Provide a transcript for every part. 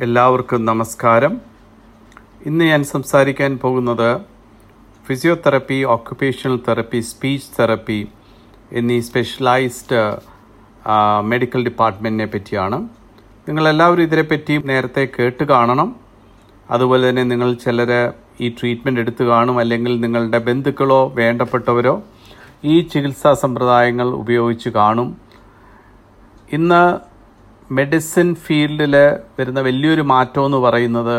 എല്ലാവർക്കും നമസ്കാരം. ഇന്ന് ഞാൻ സംസാരിക്കാൻ പോകുന്നത് physiotherapy occupational therapy speech therapy എന്നീ സ്പെഷ്യലൈസ്ഡ് മെഡിക്കൽ ഡിപ്പാർട്ട്മെന്റിനെ പറ്റിയാണ്. നിങ്ങളെല്ലാവരും ഇതിനെപ്പറ്റി നേരത്തെ കേട്ട് കാണണം. അതുപോലെ തന്നെ നിങ്ങൾ ചിലർ ഈ ട്രീറ്റ്മെന്റ് എടുത്തു കാണും അല്ലെങ്കിൽ നിങ്ങളുടെ ബന്ധുക്കളോ വേണ്ടപ്പെട്ടവരോ ഈ ചികിത്സാ സമ്പ്രദായങ്ങൾ ഉപയോഗിച്ച് കാണും. ഇന്ന് മെഡിസിൻ ഫീൽഡിൽ വരുന്ന വലിയൊരു മാറ്റം എന്ന് പറയുന്നത്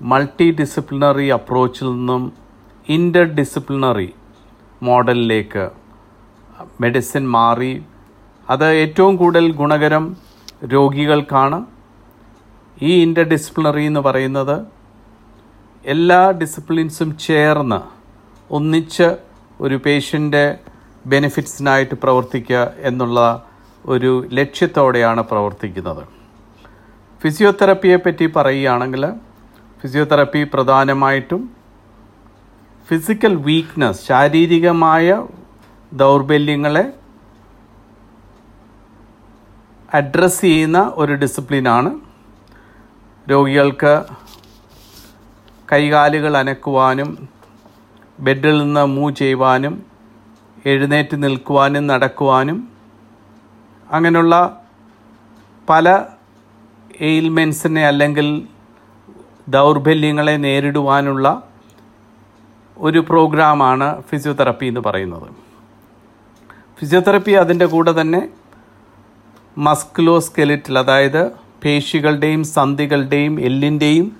മൾട്ടി ഡിസിപ്ലിനറി അപ്രോച്ചിൽ നിന്നും ഇന്റർ ഡിസിപ്ലിനറി മോഡലിലേക്ക് മെഡിസിൻ മാറി. അത് ഏറ്റവും കൂടുതൽ ഗുണകരം രോഗികൾക്കാണ്. ഈ ഇന്റർ ഡിസിപ്ലിനറി എന്ന് പറയുന്നത് എല്ലാ ഡിസിപ്ലിൻസും ചേർന്ന് ഒന്നിച്ച് ഒരു പേഷ്യന്റെ ബെനിഫിറ്റ്സിനായിട്ട് പ്രവർത്തിക്കുക എന്നുള്ള ഒരു ലക്ഷ്യത്തോടെയാണ് പ്രവർത്തിക്കുന്നത്. ഫിസിയോതെറപ്പിയെ പറ്റി പറയുകയാണെങ്കിൽ ഫിസിയോതെറപ്പി പ്രധാനമായിട്ടും ഫിസിക്കൽ വീക്ക്നെസ് ശാരീരികമായ ദൗർബല്യങ്ങളെ അഡ്രസ്സ് ചെയ്യുന്ന ഒരു ഡിസിപ്ലിനാണ്. രോഗികൾക്ക് കൈകാലുകൾ അനക്കുവാനും ബെഡിൽ നിന്ന് മൂവ് ചെയ്യുവാനും എഴുന്നേറ്റ് നിൽക്കുവാനും നടക്കുവാനും അങ്ങനെയുള്ള പല എയിൽമെൻസിനെ അല്ലെങ്കിൽ ദൗർബല്യങ്ങളെ നേരിടുവാനുള്ള ഒരു പ്രോഗ്രാമാണ് ഫിസിയോതെറപ്പി എന്ന് പറയുന്നത്. ഫിസിയോതെറപ്പി അതിന്റെ കൂടെ തന്നെ മസ്കുലോ സ്കെലിറ്റൽ അതായത് പേശികളുടെയും സന്ധികളുടെയും എല്ലിന്റെയും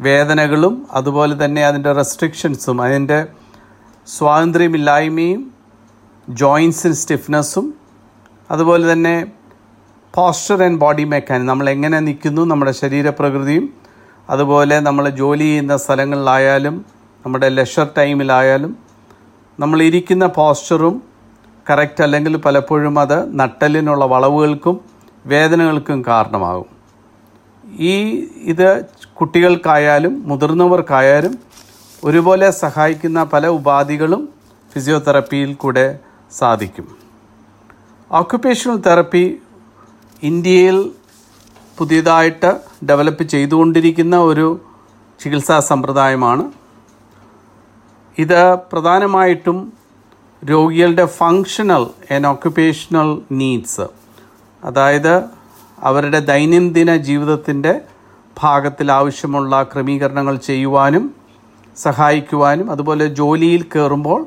വേദനകളും അതുപോലെ തന്നെ അതിന്റെ റെസ്ട്രിക്ഷൻസും അതിന്റെ സ്വാതന്ത്ര്യമില്ലായ്മയും ജോയിൻസിൻ സ്റ്റിഫ്നെസ്സും അതുപോലെ തന്നെ പോസ്ചർ ആൻഡ് ബോഡി മെക്കാനിസം നമ്മൾ എങ്ങനെ നിൽക്കുന്നു നമ്മുടെ ശരീരപ്രകൃതിയും അതുപോലെ നമ്മൾ ജോലി ചെയ്യുന്ന സ്ഥലങ്ങളിലായാലും നമ്മുടെ ലെഷർ ടൈമിലായാലും നമ്മൾ ഇരിക്കുന്ന പോസ്ചറും കറക്റ്റ് അല്ലെങ്കിൽ പലപ്പോഴും അത് നട്ടലിനുള്ള വളവുകൾക്കും വേദനകൾക്കും കാരണമാകും. ഈ ഇത് കുട്ടികൾക്കായാലും മുതിർന്നവർക്കായാലും ഒരുപോലെ സഹായിക്കുന്ന പല ഉപാധികളും ഫിസിയോതെറപ്പിയിൽ കൂടെ സാധിക്കും. ഓക്കുപേഷണൽ തെറപ്പി ഇന്ത്യയിൽ പുതിയതായിട്ട് ഡെവലപ്പ് ചെയ്തുകൊണ്ടിരിക്കുന്ന ഒരു ചികിത്സാ സമ്പ്രദായമാണ്. ഇത് പ്രധാനമായിട്ടും രോഗികളുടെ ഫങ്ഷണൽ ആൻഡ് ഓക്യുപ്പേഷണൽ നീഡ്സ് അതായത് അവരുടെ ദൈനംദിന ജീവിതത്തിന്റെ ഭാഗത്തിൽ ആവശ്യമുള്ള ക്രമീകരണങ്ങൾ ചെയ്യുവാനും സഹായിക്കുവാനും അതുപോലെ ജോലിയിൽ കയറുമ്പോൾ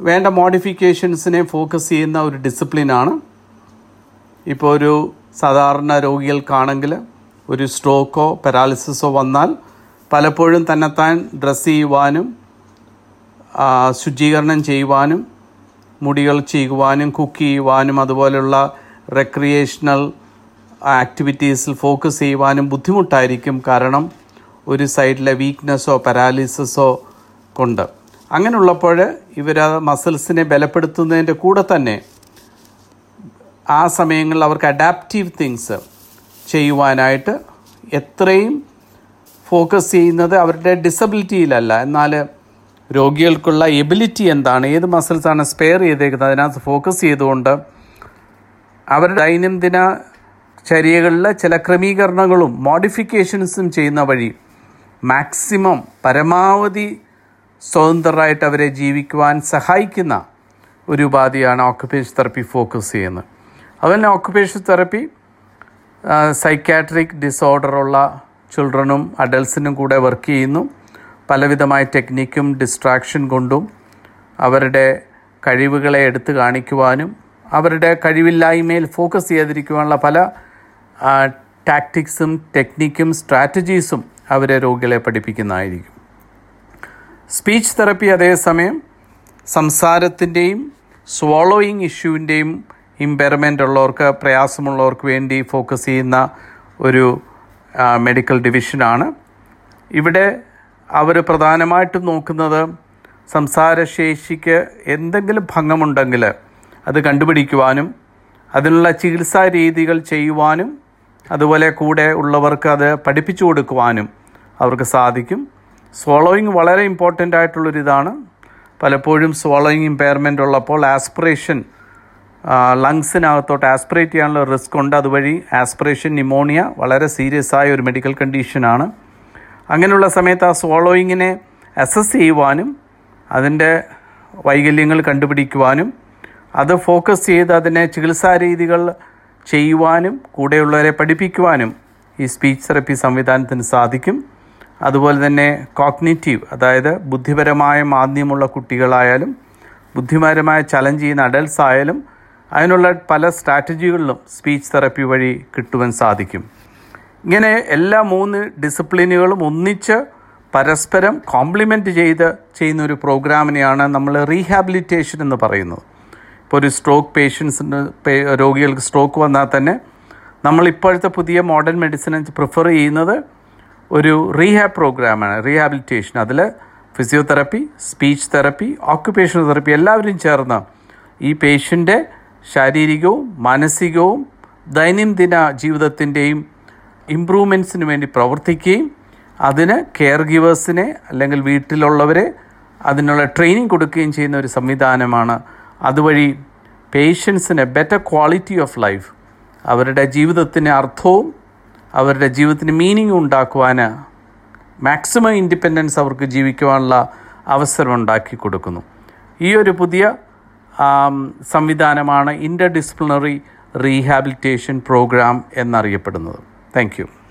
വേണ്ട മോഡിഫിക്കേഷൻസിനെ ഫോക്കസ് ചെയ്യുന്ന ഒരു ഡിസിപ്ലിനാണ് ഇപ്പോൾ ഒരു സാധാരണ രോഗികൾക്കാണെങ്കിൽ ഒരു സ്ട്രോക്കോ പാരാലിസിസോ വന്നാൽ പലപ്പോഴും തന്നെത്താൻ ഡ്രസ്സ് ചെയ്യുവാനും ശുചീകരണം ചെയ്യുവാനും മുടികൾ ചെയ്യുവാനും കുക്ക് ചെയ്യുവാനും അതുപോലെയുള്ള റെക്രിയേഷണൽ ആക്ടിവിറ്റീസിൽ ഫോക്കസ് ചെയ്യുവാനും ബുദ്ധിമുട്ടായിരിക്കും കാരണം ഒരു സൈഡിലെ വീക്ക്നെസ്സോ പാരാലിസിസോ കൊണ്ട്. അങ്ങനെയുള്ളപ്പോൾ ഇവർ മസിൽസിനെ ബലപ്പെടുത്തുന്നതിന്റെ കൂടെ തന്നെ ആ സമയങ്ങളിൽ അവർക്ക് അഡാപ്റ്റീവ് തിങ്സ് ചെയ്യുവാനായിട്ട് എത്രയും ഫോക്കസ് ചെയ്യുന്നത് അവരുടെ ഡിസബിലിറ്റിയിലല്ല എന്നാൽ രോഗികൾക്കുള്ള എബിലിറ്റി എന്താണ്? ഏത് മസിൽസാണ് സ്പെയർ ചെയ്തേക്കുന്നത്? അതിനകത്ത് ഫോക്കസ് ചെയ്തുകൊണ്ട് അവരുടെ ദൈനംദിന ചര്യകളിലെ ചില ക്രമീകരണങ്ങളും മോഡിഫിക്കേഷൻസും ചെയ്യുന്ന വഴി മാക്സിമം പരമാവധി സ്വതന്ത്രരായിട്ട് അവരെ ജീവിക്കുവാൻ സഹായിക്കുന്ന ഒരു ഉപാധിയാണ് ഓക്കുപേഷൻ തെറപ്പി ഫോക്കസ് ചെയ്യുന്നത്. അതുപോലെ ഓക്കുപേഷൻ തെറപ്പി സൈക്കാട്രിക് ഡിസോർഡറുള്ള ചിൽഡ്രനും അഡൽസിനും കൂടെ വർക്ക് ചെയ്യുന്നു. പലവിധമായ ടെക്നിക്കും ഡിസ്ട്രാക്ഷൻ കൊണ്ടും അവരുടെ കഴിവുകളെ എടുത്തു കാണിക്കുവാനും അവരുടെ കഴിവില്ലായ്മയിൽ ഫോക്കസ് ചെയ്യാതിരിക്കുവാനുള്ള പല ടാക്ടിക്സും ടെക്നിക്കും സ്ട്രാറ്റജീസും അവരെ രോഗികളെ പഠിപ്പിക്കുന്നതായിരിക്കും. സ്പീച്ച് തെറപ്പി അതേസമയം സംസാരത്തിന്റെയും സ്വോളോയിങ് ഇഷ്യൂവിന്റെയും ഇമ്പയർമെന്റ് ഉള്ളവർക്ക് പ്രയാസമുള്ളവർക്ക് വേണ്ടി ഫോക്കസ് ചെയ്യുന്ന ഒരു മെഡിക്കൽ ഡിവിഷനാണ് ഇവിടെ അവർ പ്രധാനമായിട്ടും നോക്കുന്നത് സംസാരശേഷിക്ക് എന്തെങ്കിലും ഭംഗമുണ്ടെങ്കിൽ അത് കണ്ടുപിടിക്കുവാനും അതിനുള്ള ചികിത്സാ രീതികൾ ചെയ്യുവാനും അതുപോലെ കൂടെ ഉള്ളവർക്ക് അത് പഠിപ്പിച്ചു കൊടുക്കുവാനും അവർക്ക് സാധിക്കും. സ്വോളോയിങ് വളരെ ഇമ്പോർട്ടന്റ് ആയിട്ടുള്ളൊരിതാണ് പലപ്പോഴും സ്വാളോയിങ് ഇമ്പയർമെന്റ് ഉള്ളപ്പോൾ ആസ്പിറേഷൻ ലങ്സിനകത്തോട്ട് ആസ്പിറേറ്റ് ചെയ്യാനുള്ള റിസ്ക് ഉണ്ട്. അതുവഴി ആസ്പിറേഷൻ ന്യൂമോണിയ വളരെ സീരിയസ് ആയ ഒരു മെഡിക്കൽ കണ്ടീഷനാണ് അങ്ങനെയുള്ള സമയത്ത് ആ സ്വാളോയിങ്ങിനെ അസസ് ചെയ്യുവാനും അതിന്റെ വൈകല്യങ്ങൾ കണ്ടുപിടിക്കുവാനും അത് ഫോക്കസ് ചെയ്ത് അതിനെ ചികിത്സാ രീതികൾ ചെയ്യുവാനും കൂടെയുള്ളവരെ പഠിപ്പിക്കുവാനും ഈ സ്പീച്ച് തെറപ്പി സംവിധാനത്തിന് സാധിക്കും. അതുപോലെ തന്നെ കോഗ്നേറ്റീവ് അതായത് ബുദ്ധിപരമായ മാന്ദ്യമുള്ള കുട്ടികളായാലും ബുദ്ധിപരമായ ചലഞ്ച് ചെയ്യുന്ന അഡൽട്സ് ആയാലും അതിനുള്ള പല സ്ട്രാറ്റജികളിലും സ്പീച്ച് തെറപ്പി വഴി കിട്ടുവാൻ സാധിക്കും. ഇങ്ങനെ എല്ലാ മൂന്ന് ഡിസിപ്ലിനുകളും ഒന്നിച്ച് പരസ്പരം കോംപ്ലിമെന്റ് ചെയ്ത് ചെയ്യുന്ന ഒരു പ്രോഗ്രാമിനെയാണ് നമ്മൾ റീഹാബിലിറ്റേഷൻ എന്ന് പറയുന്നത്. ഇപ്പോൾ ഒരു സ്ട്രോക്ക് പേഷ്യൻസിന് രോഗികൾക്ക് സ്ട്രോക്ക് വന്നാൽ തന്നെ നമ്മൾ ഇപ്പോഴത്തെ പുതിയ മോഡേൺ മെഡിസിൻ പ്രിഫർ ചെയ്യുന്നത് ഒരു റീഹാബ് പ്രോഗ്രാമാണ് റീഹാബിലിറ്റേഷൻ അതിൽ physiotherapy speech therapy occupational therapy എല്ലാവരും ചേർന്ന് ഈ പേഷ്യന്റെ ശാരീരികവും മാനസികവും ദൈനംദിന ജീവിതത്തിന്റെയും ഇമ്പ്രൂവ്മെന്റ്സിന് വേണ്ടി പ്രവർത്തിക്കുകയും അതിന് കെയർ ഗിവേഴ്സിനെ അല്ലെങ്കിൽ വീട്ടിലുള്ളവരെ അതിനുള്ള ട്രെയിനിങ് കൊടുക്കുകയും ചെയ്യുന്ന ഒരു സംവിധാനമാണ്. അതുവഴി പേഷ്യൻസിന് ബെറ്റർ ക്വാളിറ്റി ഓഫ് ലൈഫ് അവരുടെ ജീവിതത്തിന് അർത്ഥവും അവരുടെ ജീവിതത്തിന് മീനിങ് ഉണ്ടാക്കുവാൻ മാക്സിമം ഇൻഡിപെൻഡൻസ് അവർക്ക് ജീവിക്കുവാനുള്ള അവസരം ഉണ്ടാക്കി കൊടുക്കുന്നു. ഈ ഒരു പുതിയ സംവിധാനമാണ് ഇന്റർ ഡിസിപ്ലിനറി റീഹാബിലിറ്റേഷൻ പ്രോഗ്രാം എന്നറിയപ്പെടുന്നത് താങ്ക്